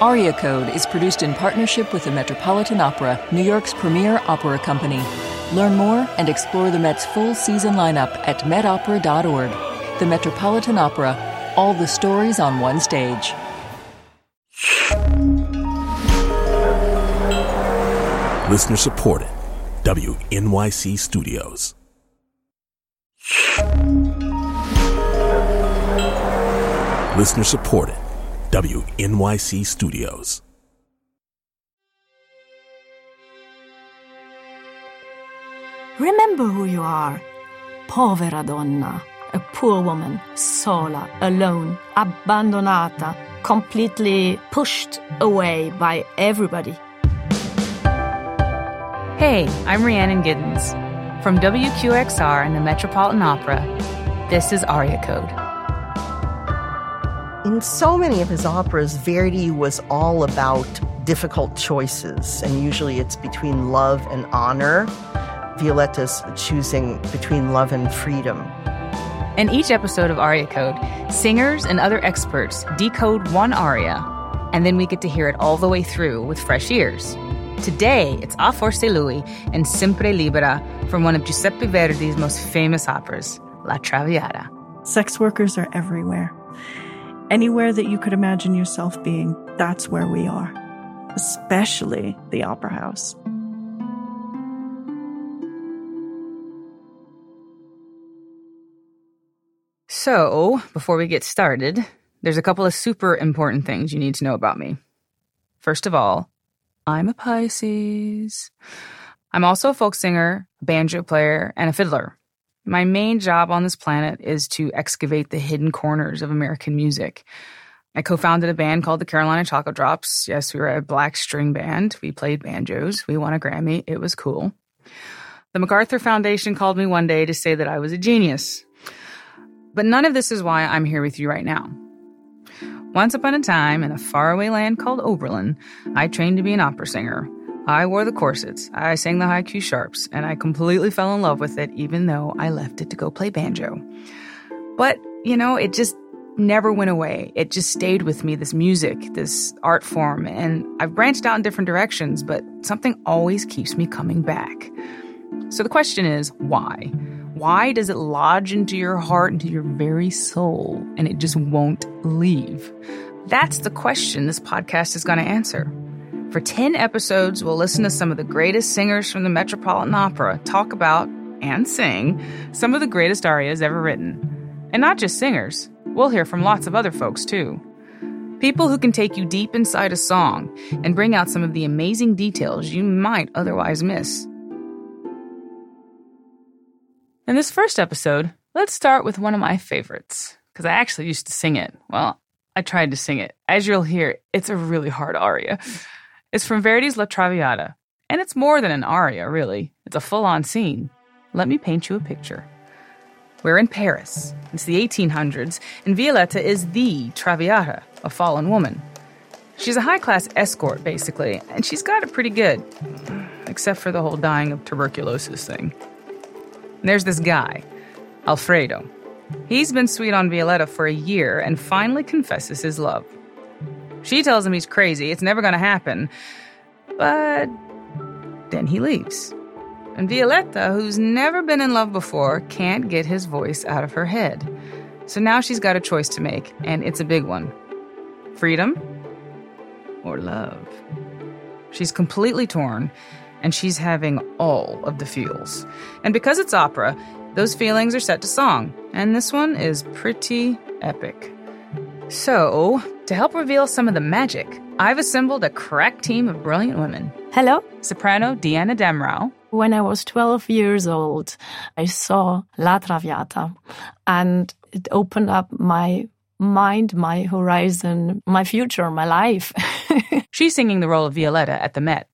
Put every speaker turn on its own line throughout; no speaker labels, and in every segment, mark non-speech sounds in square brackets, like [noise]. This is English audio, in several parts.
Aria Code is produced in partnership with the Metropolitan Opera, New York's premier opera company. Learn more and explore the Met's full season lineup at metopera.org. The Metropolitan Opera, all the stories on one stage.
Listener supported. WNYC Studios. Listener supported. WNYC Studios.
Remember who you are. Povera donna, a poor woman, sola, alone, abbandonata, completely pushed away by everybody.
Hey, I'm Rhiannon Giddens. From WQXR and the Metropolitan Opera, this is Aria Code.
In so many of his operas, Verdi was all about difficult choices, and usually it's between love and honor. Violetta's choosing between love and freedom.
In each episode of Aria Code, singers and other experts decode one aria, and then we get to hear it all the way through with fresh ears. Today, it's A Forse Lui and Sempre Libera from one of Giuseppe Verdi's most famous operas, La Traviata.
Sex workers are everywhere. Anywhere that you could imagine yourself being, that's where we are, especially the Opera House.
So, before we get started, there's a couple of super important things you need to know about me. First of all, I'm a Pisces. I'm also a folk singer, a banjo player, and a fiddler. My main job on this planet is to excavate the hidden corners of American music. I co founded a band called the Carolina Chocolate Drops. Yes, we were a black string band. We played banjos. We won a Grammy. It was cool. The MacArthur Foundation called me one day to say that I was a genius. But none of this is why I'm here with you right now. Once upon a time, in a faraway land called Oberlin, I trained to be an opera singer. I wore the corsets, I sang the high Q sharps, and I completely fell in love with it, even though I left it to go play banjo. But, you know, it just never went away. It just stayed with me, this music, this art form, and I've branched out in different directions, but something always keeps me coming back. So the question is, why? Why does it lodge into your heart, into your very soul, and it just won't leave? That's the question this podcast is going to answer. For 10 episodes, we'll listen to some of the greatest singers from the Metropolitan Opera talk about and sing some of the greatest arias ever written. And not just singers, we'll hear from lots of other folks too. People who can take you deep inside a song and bring out some of the amazing details you might otherwise miss. In this first episode, let's start with one of my favorites, because I actually used to sing it. Well, I tried to sing it. As you'll hear, it's a really hard aria. It's from Verdi's La Traviata, and it's more than an aria, really. It's a full on scene. Let me paint you a picture. We're in Paris. It's the 1800s, and Violetta is the Traviata, a fallen woman. She's a high class escort, basically, and she's got it pretty good, except for the whole dying of tuberculosis thing. And there's this guy, Alfredo. He's been sweet on Violetta for a year and finally confesses his love. She tells him he's crazy, it's never gonna happen. But then he leaves. And Violetta, who's never been in love before, can't get his voice out of her head. So now she's got a choice to make, and it's a big one freedom or love. She's completely torn, and she's having all of the feels. And because it's opera, those feelings are set to song, and this one is pretty epic. So, to help reveal some of the magic, I've assembled a crack team of brilliant women.
Hello.
Soprano Diana Damrau.
When I was 12 years old, I saw La Traviata and it opened up my mind, my horizon, my future, my life. [laughs]
She's singing the role of Violetta at the Met.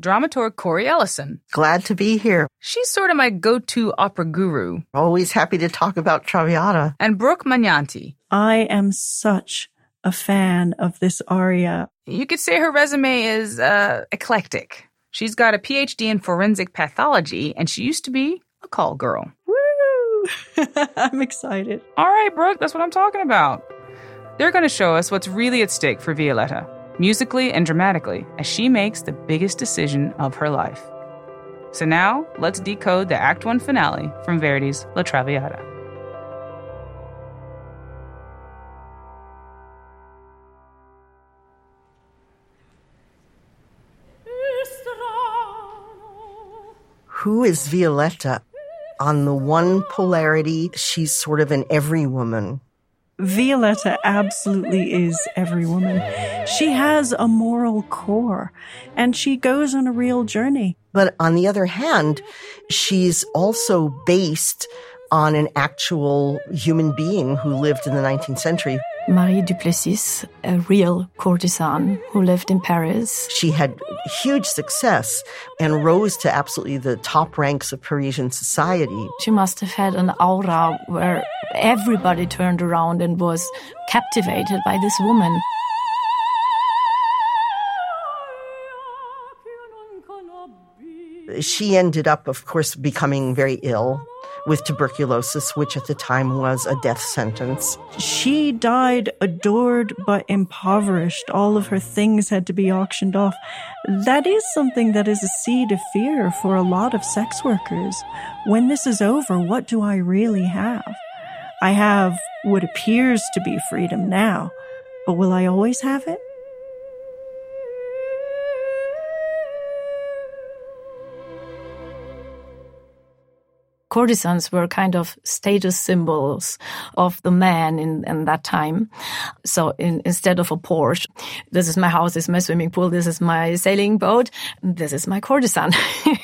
Dramaturg Cori Ellison.
Glad to be here.
She's sort of my go to opera guru.
Always happy to talk about Traviata.
And Brooke Magnanti.
I am such a fan of this aria.
You could say her resume is uh, eclectic. She's got a PhD in forensic pathology, and she used to be a call girl.
Woo! [laughs] I'm excited.
All right, Brooke, that's what I'm talking about. They're going to show us what's really at stake for Violetta. Musically and dramatically, as she makes the biggest decision of her life. So now, let's decode the Act 1 finale from Verdi's La Traviata.
Who is Violetta? On the one polarity, she's sort of an every woman.
Violetta absolutely is every woman. She has a moral core and she goes on a real journey.
But on the other hand, she's also based on an actual human being who lived in the 19th century.
Marie Duplessis, a real courtesan who lived in Paris.
She had huge success and rose to absolutely the top ranks of Parisian society.
She must have had an aura where everybody turned around and was captivated by this woman.
She ended up, of course, becoming very ill with tuberculosis, which at the time was a death sentence.
She died adored but impoverished. All of her things had to be auctioned off. That is something that is a seed of fear for a lot of sex workers. When this is over, what do I really have? I have what appears to be freedom now, but will I always have it?
Courtesans were kind of status symbols of the man in, in that time. So in, instead of a Porsche, this is my house, this is my swimming pool, this is my sailing boat, this is my courtesan.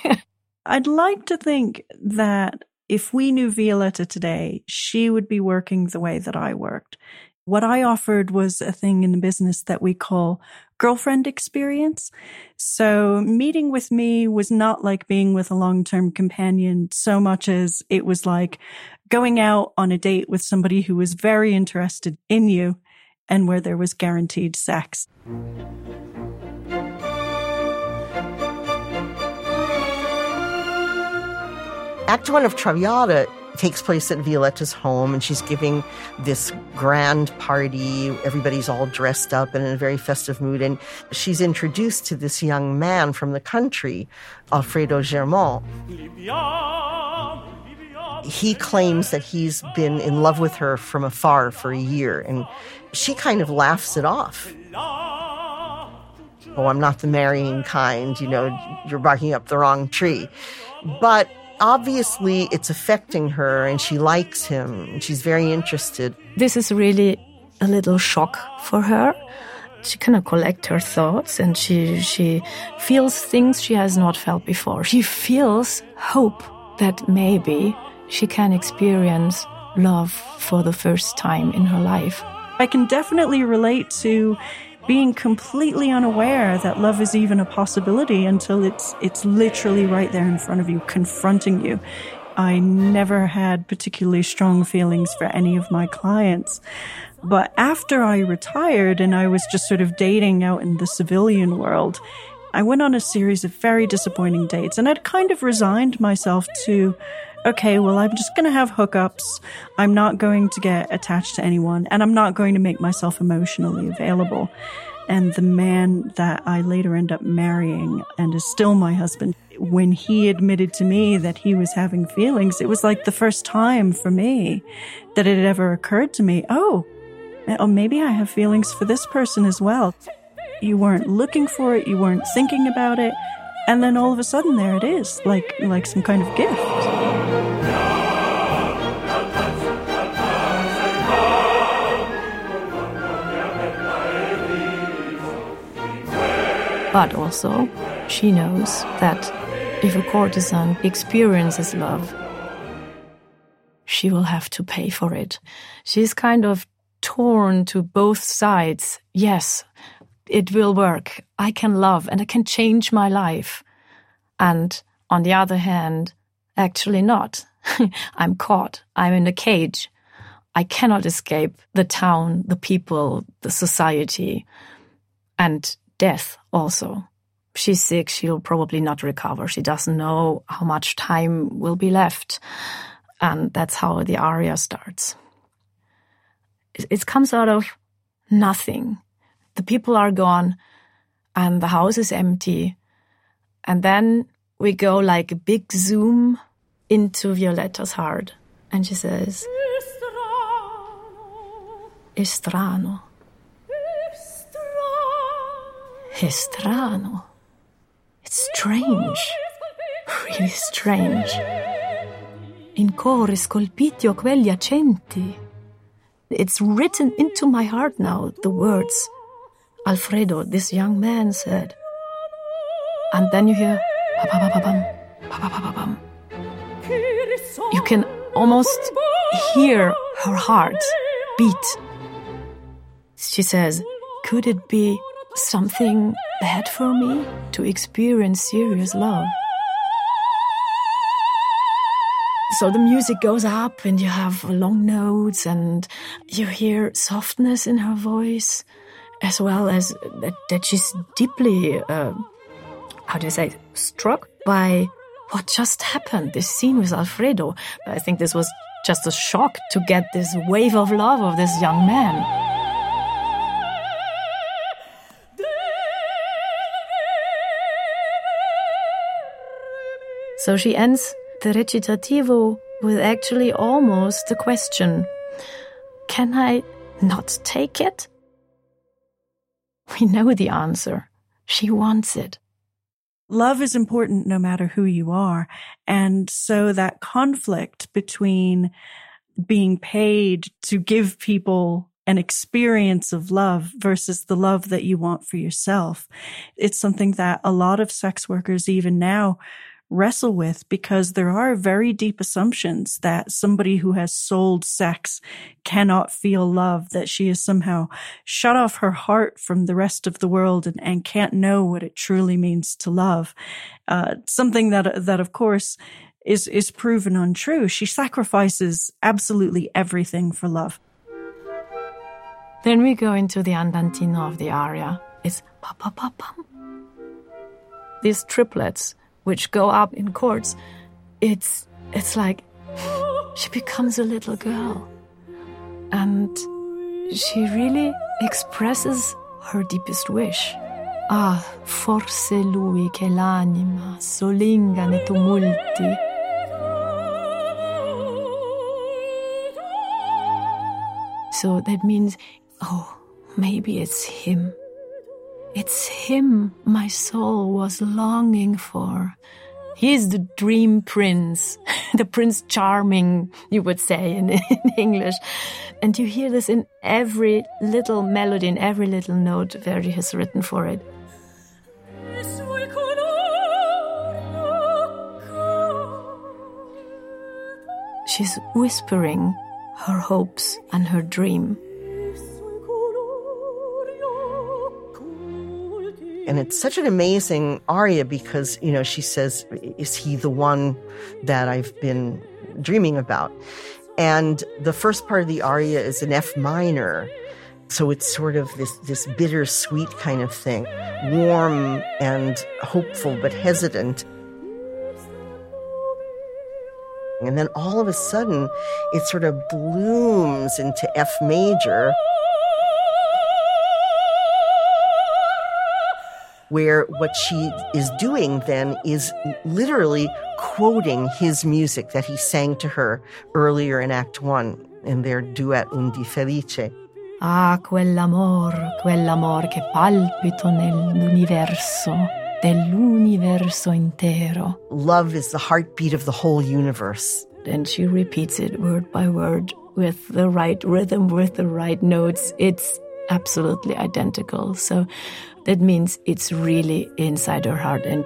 [laughs]
I'd like to think that if we knew Violetta today, she would be working the way that I worked. What I offered was a thing in the business that we call girlfriend experience. So meeting with me was not like being with a long-term companion so much as it was like going out on a date with somebody who was very interested in you and where there was guaranteed sex.
Act one of Traviata takes place at Violetta's home and she's giving this grand party. Everybody's all dressed up and in a very festive mood. And she's introduced to this young man from the country, Alfredo Germont. He claims that he's been in love with her from afar for a year, and she kind of laughs it off. Oh, I'm not the marrying kind, you know, you're barking up the wrong tree. But obviously it's affecting her and she likes him and she's very interested.
This is really a little shock for her. She cannot collect her thoughts and she, she feels things she has not felt before. She feels hope that maybe she can experience love for the first time in her life.
I can definitely relate to being completely unaware that love is even a possibility until it's it's literally right there in front of you confronting you. I never had particularly strong feelings for any of my clients. But after i retired and i was just sort of dating out in the civilian world i went on a series of very disappointing dates and i'd kind of resigned myself to okay, well, I'm just going to have hookups. I'm not going to get attached to anyone and I'm not going to make myself emotionally available. And the man that I later end up marrying and is still my husband, when he admitted to me that he was having feelings, it was like the first time for me that it had ever occurred to me, oh, oh, maybe I have feelings for this person as well. You weren't looking for it, you weren't thinking about it, and then all of a sudden there it is, like like some kind of gift.
But also, she knows that if a courtesan experiences love, she will have to pay for it. She's kind of torn to both sides. Yes, it will work. I can love and I can change my life. And on the other hand, actually not. [laughs] I'm caught. I'm in a cage. I cannot escape the town, the people, the society. And death also. She's sick. She'll probably not recover. She doesn't know how much time will be left. And that's how the aria starts. It comes out of nothing. the people are gone and the house is empty. And then we go like a big zoom into Violetta's heart. And she says, Estrano. È strano. It's strange. Really strange. In core scolpiti ho quegli accenti. It's written into my heart now, the words Alfredo, this young man said. And then you hear You can almost hear her heart beat. She says, Could it be something bad for me to experience serious love? So the music goes up and you have long notes and you hear softness in her voice as well as that, that she's deeply, uh, how do you say, struck by what just happened, this scene with Alfredo. I think this was just a shock to get this wave of love of this young man. So she ends the recitativo with actually almost the question Can I not take it? We know the answer. She wants it.
Love is important no matter who you are. And so that conflict between being paid to give people an experience of love versus the love that you want for yourself. It's something that a lot of sex workers even now wrestle with because there are very deep assumptions that somebody who has sold sex cannot feel love, that she is somehow shut off her heart from the rest of the world and, and can't know what it truly means to love. Uh, something that, that of course is, is proven untrue. She sacrifices absolutely everything for love.
Then we go into the andantino of the aria. It's pa pa pa pam. These triplets which go up in chords, it's it's like she becomes a little girl. And she really expresses her deepest wish. Ah, forse lui che l'anima solinga nei tumulti. So that means, oh, maybe it's him. It's him my soul was longing for. He's the dream prince, [laughs] the prince charming, you would say in, [laughs] in, English. And you hear this in every little melody, in every little note Verdi has written for it. She's whispering her hopes and her dream.
And it's such an amazing aria because, you know, she says, Is he the one that I've been dreaming about? And the first part of the aria is an F minor. So it's sort of this, this bittersweet kind of thing, warm and hopeful, but hesitant. And then all of a sudden, it sort of blooms into F major. Where what she is doing then is literally quoting his music that he sang to her earlier in Act One in their duet Un di felice.
Ah, quell'amor, quell'amor che palpito nell'universo, dell'universo intero.
Love is the heartbeat of the whole universe.
And she repeats it word by word with the right rhythm, with the right notes. It's absolutely identical. So that means it's really inside her heart and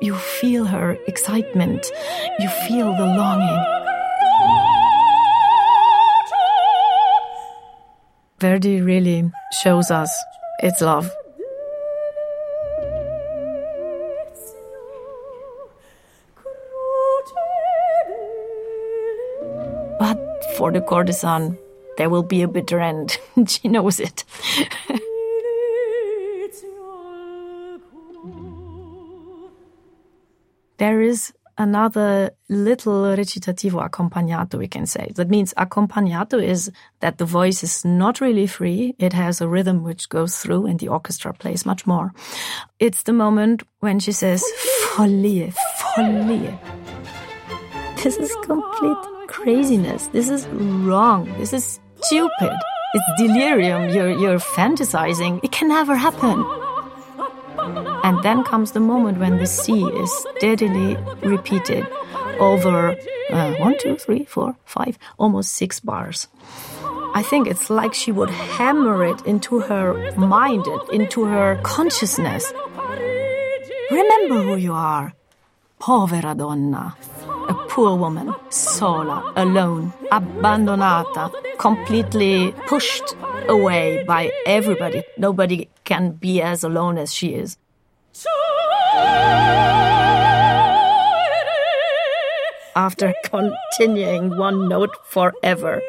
you feel her excitement. You feel the longing. Verdi really shows us its love. But for the courtesan, there will be a bitter end. [laughs] she knows it. [laughs] there is another little recitativo accompagnato, we can say. That means accompagnato is that the voice is not really free. It has a rhythm which goes through and the orchestra plays much more. It's the moment when she says, follie, follie. This is complete craziness. This is wrong. This is stupid. It's delirium. You're, you're fantasizing. It can never happen. And then comes the moment when the C is steadily repeated over uh, one, two, three, four, five, almost six bars. I think it's like she would hammer it into her mind, into her consciousness. Remember who you are. Povera donna. A poor woman, sola, alone, abbandonata, completely pushed away by everybody. Nobody can be as alone as she is. After continuing one note forever,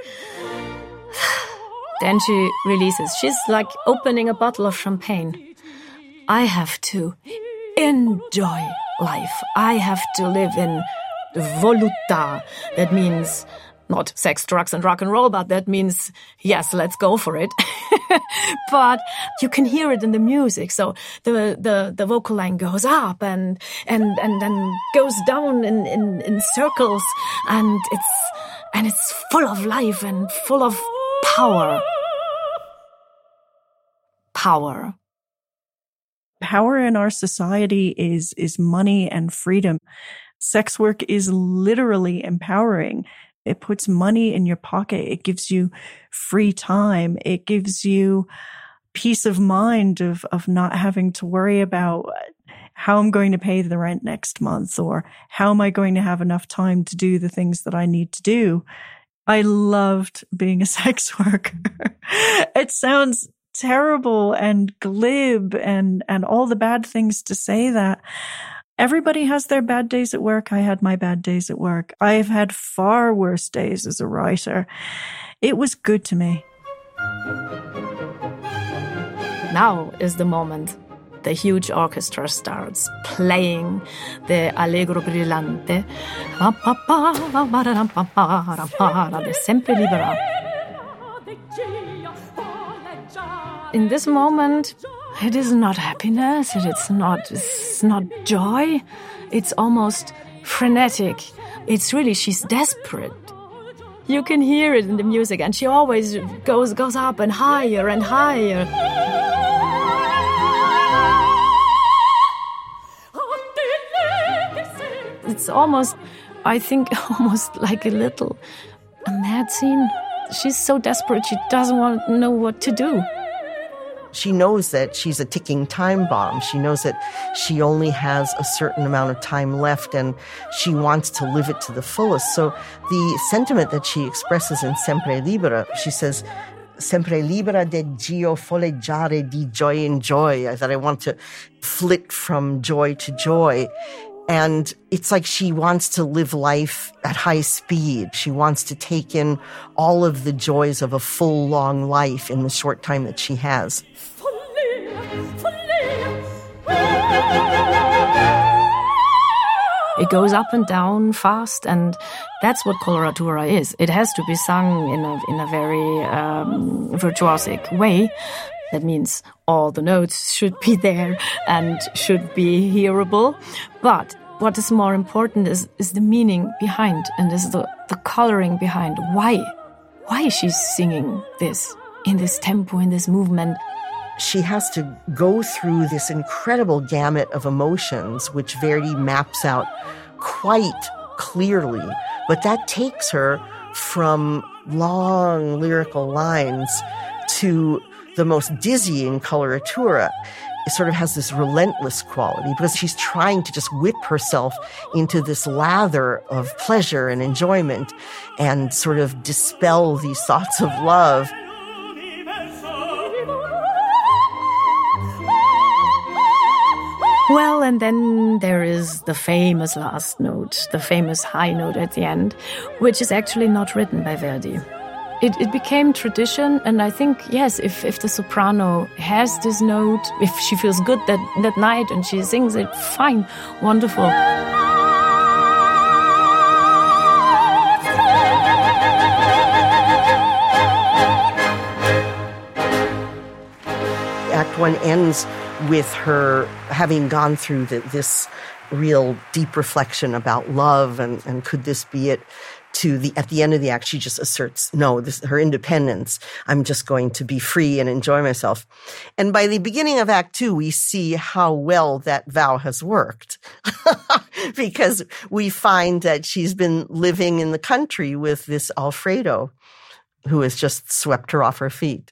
then she releases. She's like opening a bottle of champagne. I have to enjoy life. I have to live in voluttà. That means not sex, drugs, and rock and roll, but that means yes, let's go for it. [laughs] but you can hear it in the music. So the, the, the vocal line goes up and, and, and then goes down in, in, in circles and it's, and it's full of life and full of power. Power.
Power in our society is, is money and freedom. Sex work is literally empowering. It puts money in your pocket. It gives you free time. It gives you peace of mind of, of not having to worry about how I'm going to pay the rent next month or how am I going to have enough time to do the things that I need to do. I loved being a [laughs] sex worker. it sounds terrible and glib and, and all the bad things to say that. Everybody has their bad days at work. I had my bad days at work. I've had far worse days as a writer. It was good to me.
Now is the moment. The huge orchestra starts playing the Allegro Brillante. Sempre Libera. In this moment, it is not happiness, it's not, it's not joy, it's almost frenetic. It's really, she's desperate. You can hear it in the music, and she always goes, goes up and higher and higher. It's almost, I think, [laughs] almost like a little a mad scene. She's so desperate, she doesn't want to know what to do.
She knows that she's a ticking time bomb. She knows that she only has a certain amount of time left and she wants to live it to the fullest. So the sentiment that she expresses in Sempre Libera, she says, Sempre libera degg'io folleggiare di joy in joy, that I want to flit from joy to joy. And it's like she wants to live life at high speed. She wants to take in all of the joys of a full, long life in the short time that she has.
It goes up and down fast, and that's what coloratura is. It has to be sung in a, in a very um, virtuosic way. That means all the notes should be [laughs] there and should be hearable. But what is more important is, is the meaning behind and is the, the coloring behind. Why? Why is she singing this in this tempo, in this movement?
she has to go through this incredible gamut of emotions, which Verdi maps out quite clearly. But that takes her from long lyrical lines to the most dizzying coloratura. Sort of has this relentless quality because she's trying to just whip herself into this lather of pleasure and enjoyment and sort of dispel these thoughts of love.
Well, and then there is the famous last note, the famous high note at the end, which is actually not written by Verdi. It, it, became tradition, and I think yes, if, if the soprano has this note, if she feels good that, that night and she sings it, fine, wonderful.
Act one ends with her having gone through the, this real deep reflection about love and, and could this be it? To the at the end of the act she just asserts no this her independence. I'm just going to be free and enjoy myself. And by the beginning of act 2 we see how well that vow has worked. [laughs] Because we find that she's been living in the country with this alfredo who has just swept her off her feet.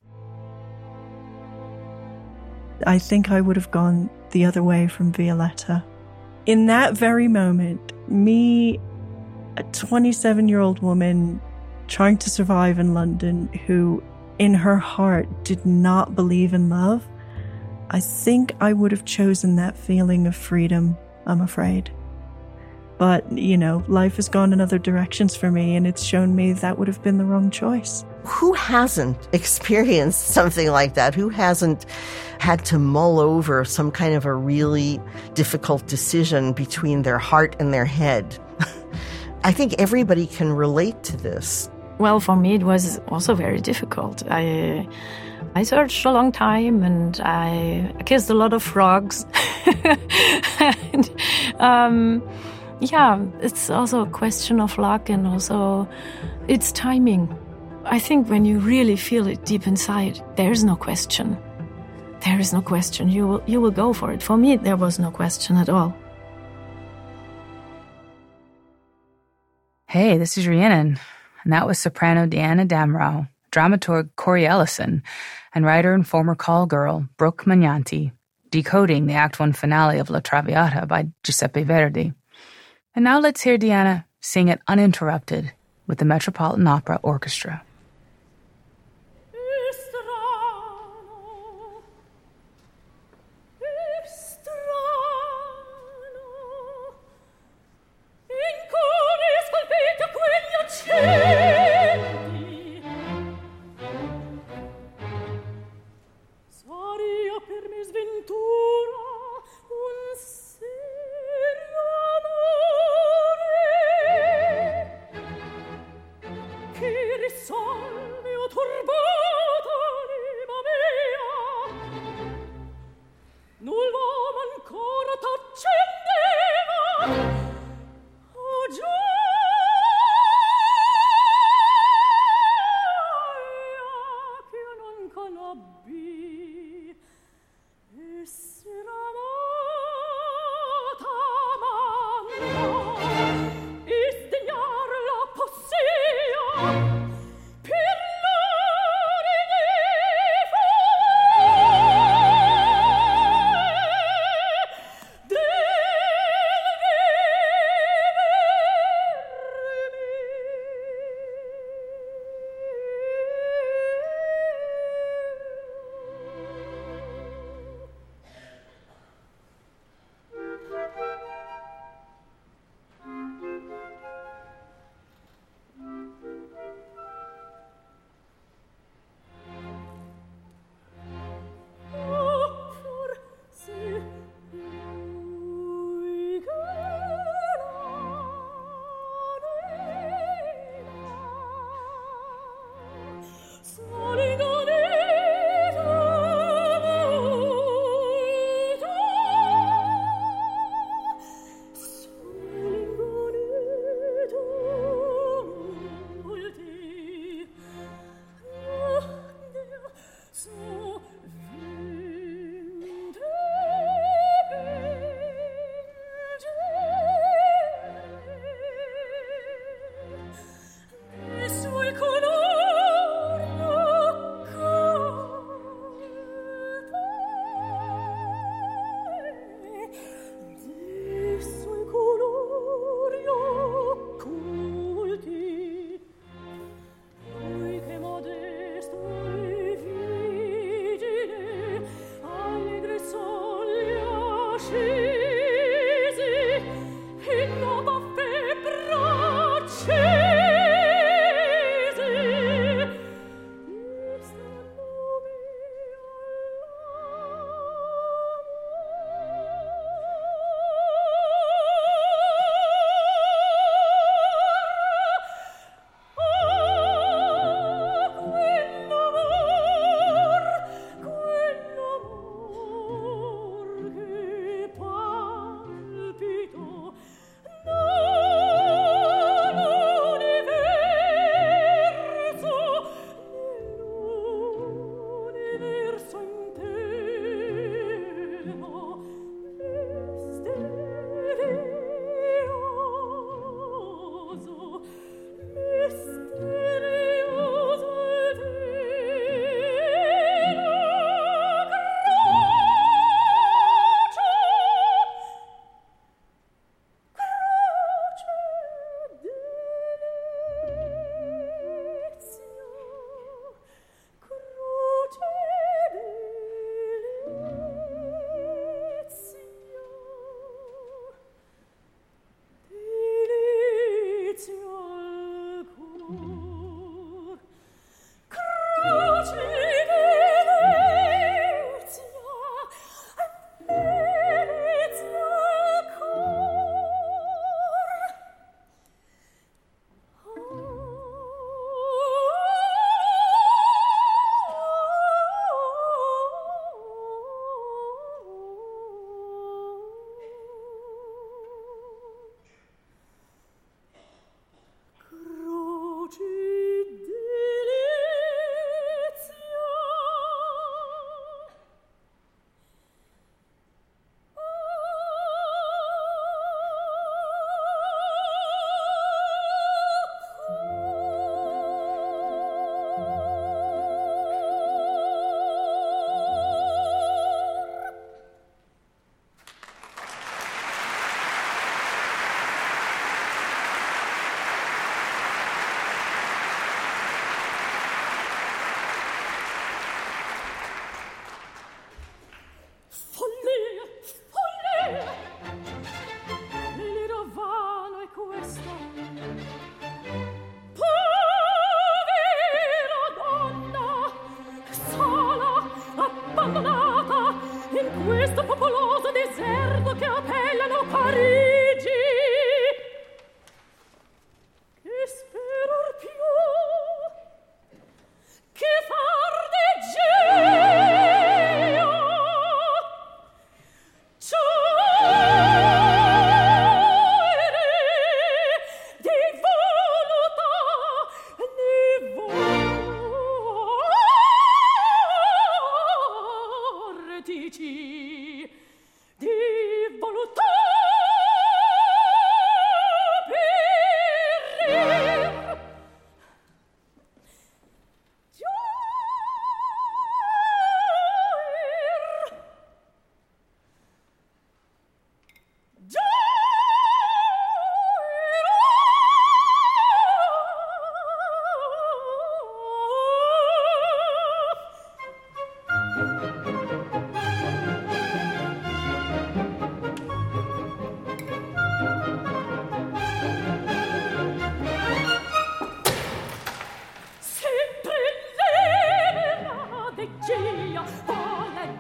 I think i would have gone the other way from violetta. In that very moment me a 27 year old woman trying to survive in London who, in her heart, did not believe in love, I think I would have chosen that feeling of freedom, I'm afraid. But, you know, life has gone in other directions for me, and it's shown me that would have been the wrong choice.
Who hasn't [laughs] experienced something like that? Who hasn't had to mull over some kind of a really difficult decision between their heart and their head? [laughs] I think everybody can relate to this.
Well, for me, it was also very difficult. I I searched a long time and I kissed a lot of frogs. [laughs] and, um, yeah, it's also a question of luck and also it's timing. I think when you really feel it deep inside, there's no question. There is no question. You will, you will go for it. For me, there was no question at all.
Hey, this is Rhiannon, and that was soprano Diana Damrau, dramaturg Cori Ellison, and writer and former call girl Brooke Magnanti, decoding the Act One finale of La Traviata by Giuseppe Verdi. And now let's hear Diana sing it uninterrupted with the Metropolitan Opera Orchestra. Música [laughs]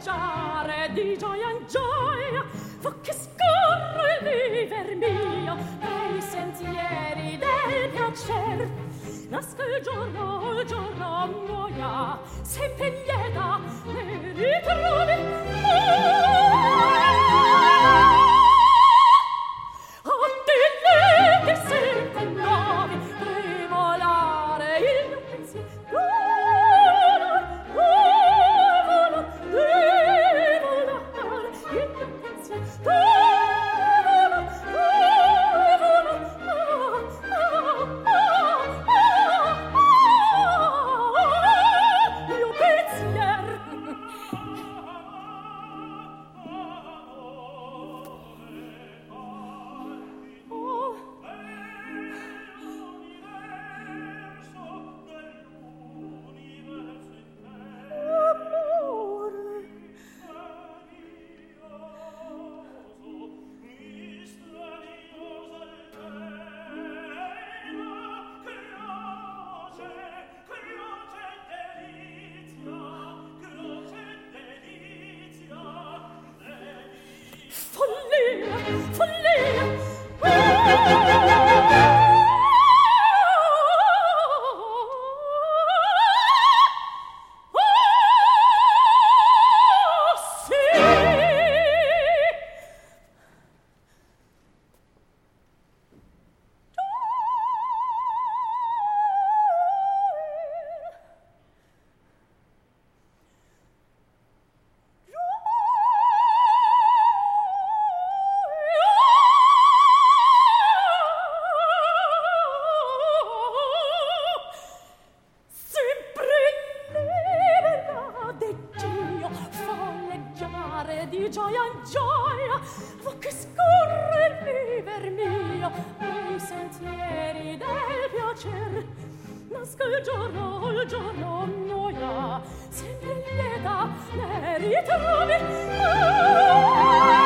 viaggiare di gioia in gioia fa che scorre il viver mio nei sentieri del piacer. Nasca il giorno il giorno muoia sempre lieta e ritrovi muoia oh! fiorisca il giorno, il giorno noia, sempre lieta, ne ritrovi. Ah!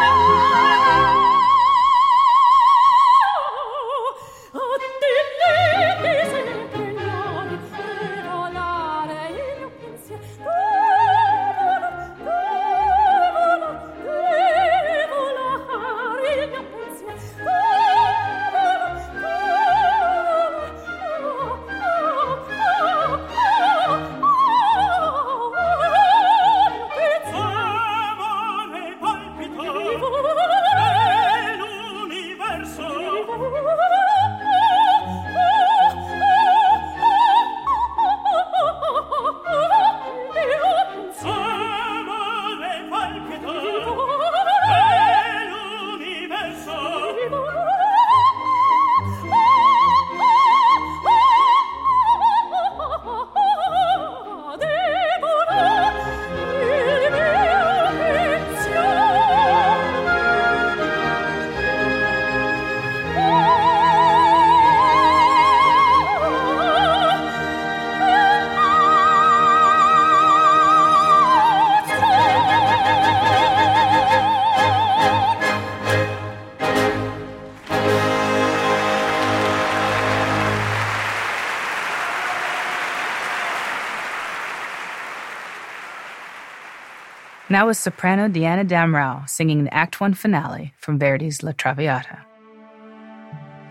Now is soprano Diana Damrau singing the Act 1 finale from Verdi's La Traviata.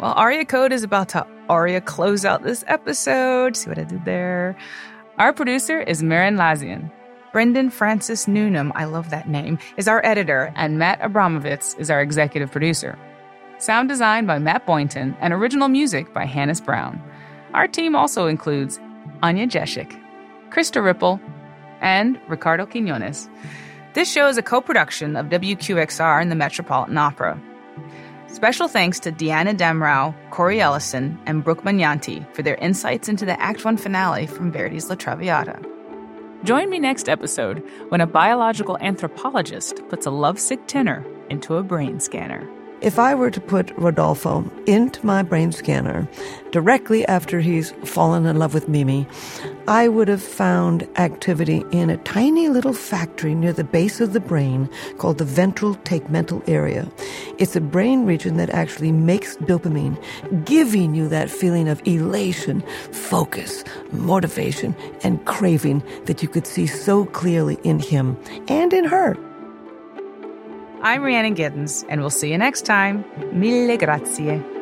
Well, Aria Code is about to Aria close out this episode. See what I did there? Our producer is Merrin Lazyan. Brendan Francis Newnam, I love that name, is our editor, and Matt Abramovitz is our executive producer. Sound design by Matt Boynton and original music by Hannis Brown. Our team also includes Anya Jeshik, Krista Ripple, and Ricardo Quinones. This show is a co production of WQXR and the Metropolitan Opera. Special thanks to Diana Damrau, Cori Ellison, and Brooke Magnanti for their insights into the Act 1 finale from Verdi's La Traviata. Join me next episode when a biological anthropologist puts a lovesick tenor into a brain scanner.
If I were to put Rodolfo into my brain scanner directly after he's fallen in love with Mimi, I would have found activity in a tiny little factory near the base of the brain called the ventral tegmental area. It's a brain region that actually makes dopamine, giving you that feeling of elation, focus, motivation, and craving that you could see so clearly in him and in her.
I'm Rhiannon Giddens, and we'll see you next time. Mille grazie.